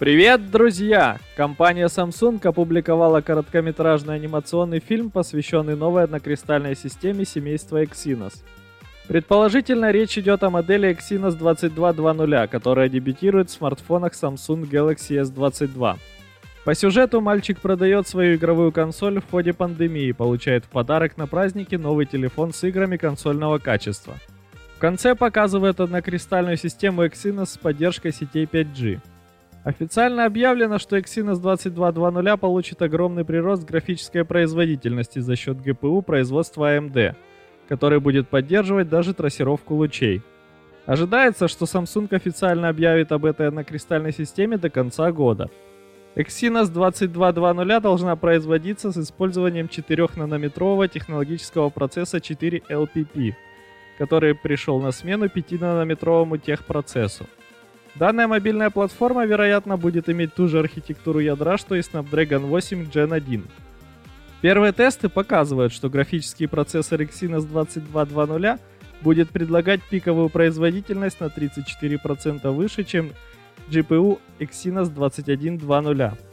Привет, друзья! Компания Samsung опубликовала короткометражный анимационный фильм, посвященный новой однокристальной системе семейства Exynos. Предположительно, речь идет о модели Exynos 2220, которая дебютирует в смартфонах Samsung Galaxy S22. По сюжету мальчик продает свою игровую консоль в ходе пандемии и получает в подарок на празднике новый телефон с играми консольного качества. В конце показывает однокристальную систему Exynos с поддержкой сетей 5G. Официально объявлено, что Exynos 2220 получит огромный прирост графической производительности за счет GPU производства AMD, который будет поддерживать даже трассировку лучей. Ожидается, что Samsung официально объявит об этой однокристальной системе до конца года. Exynos 2220 должна производиться с использованием 4-нанометрового технологического процесса 4LPP, который пришел на смену 5-нанометровому техпроцессу. Данная мобильная платформа, вероятно, будет иметь ту же архитектуру ядра, что и Snapdragon 8 Gen 1. Первые тесты показывают, что графический процессор Exynos 2220 будет предлагать пиковую производительность на 34% выше, чем GPU Exynos 2120.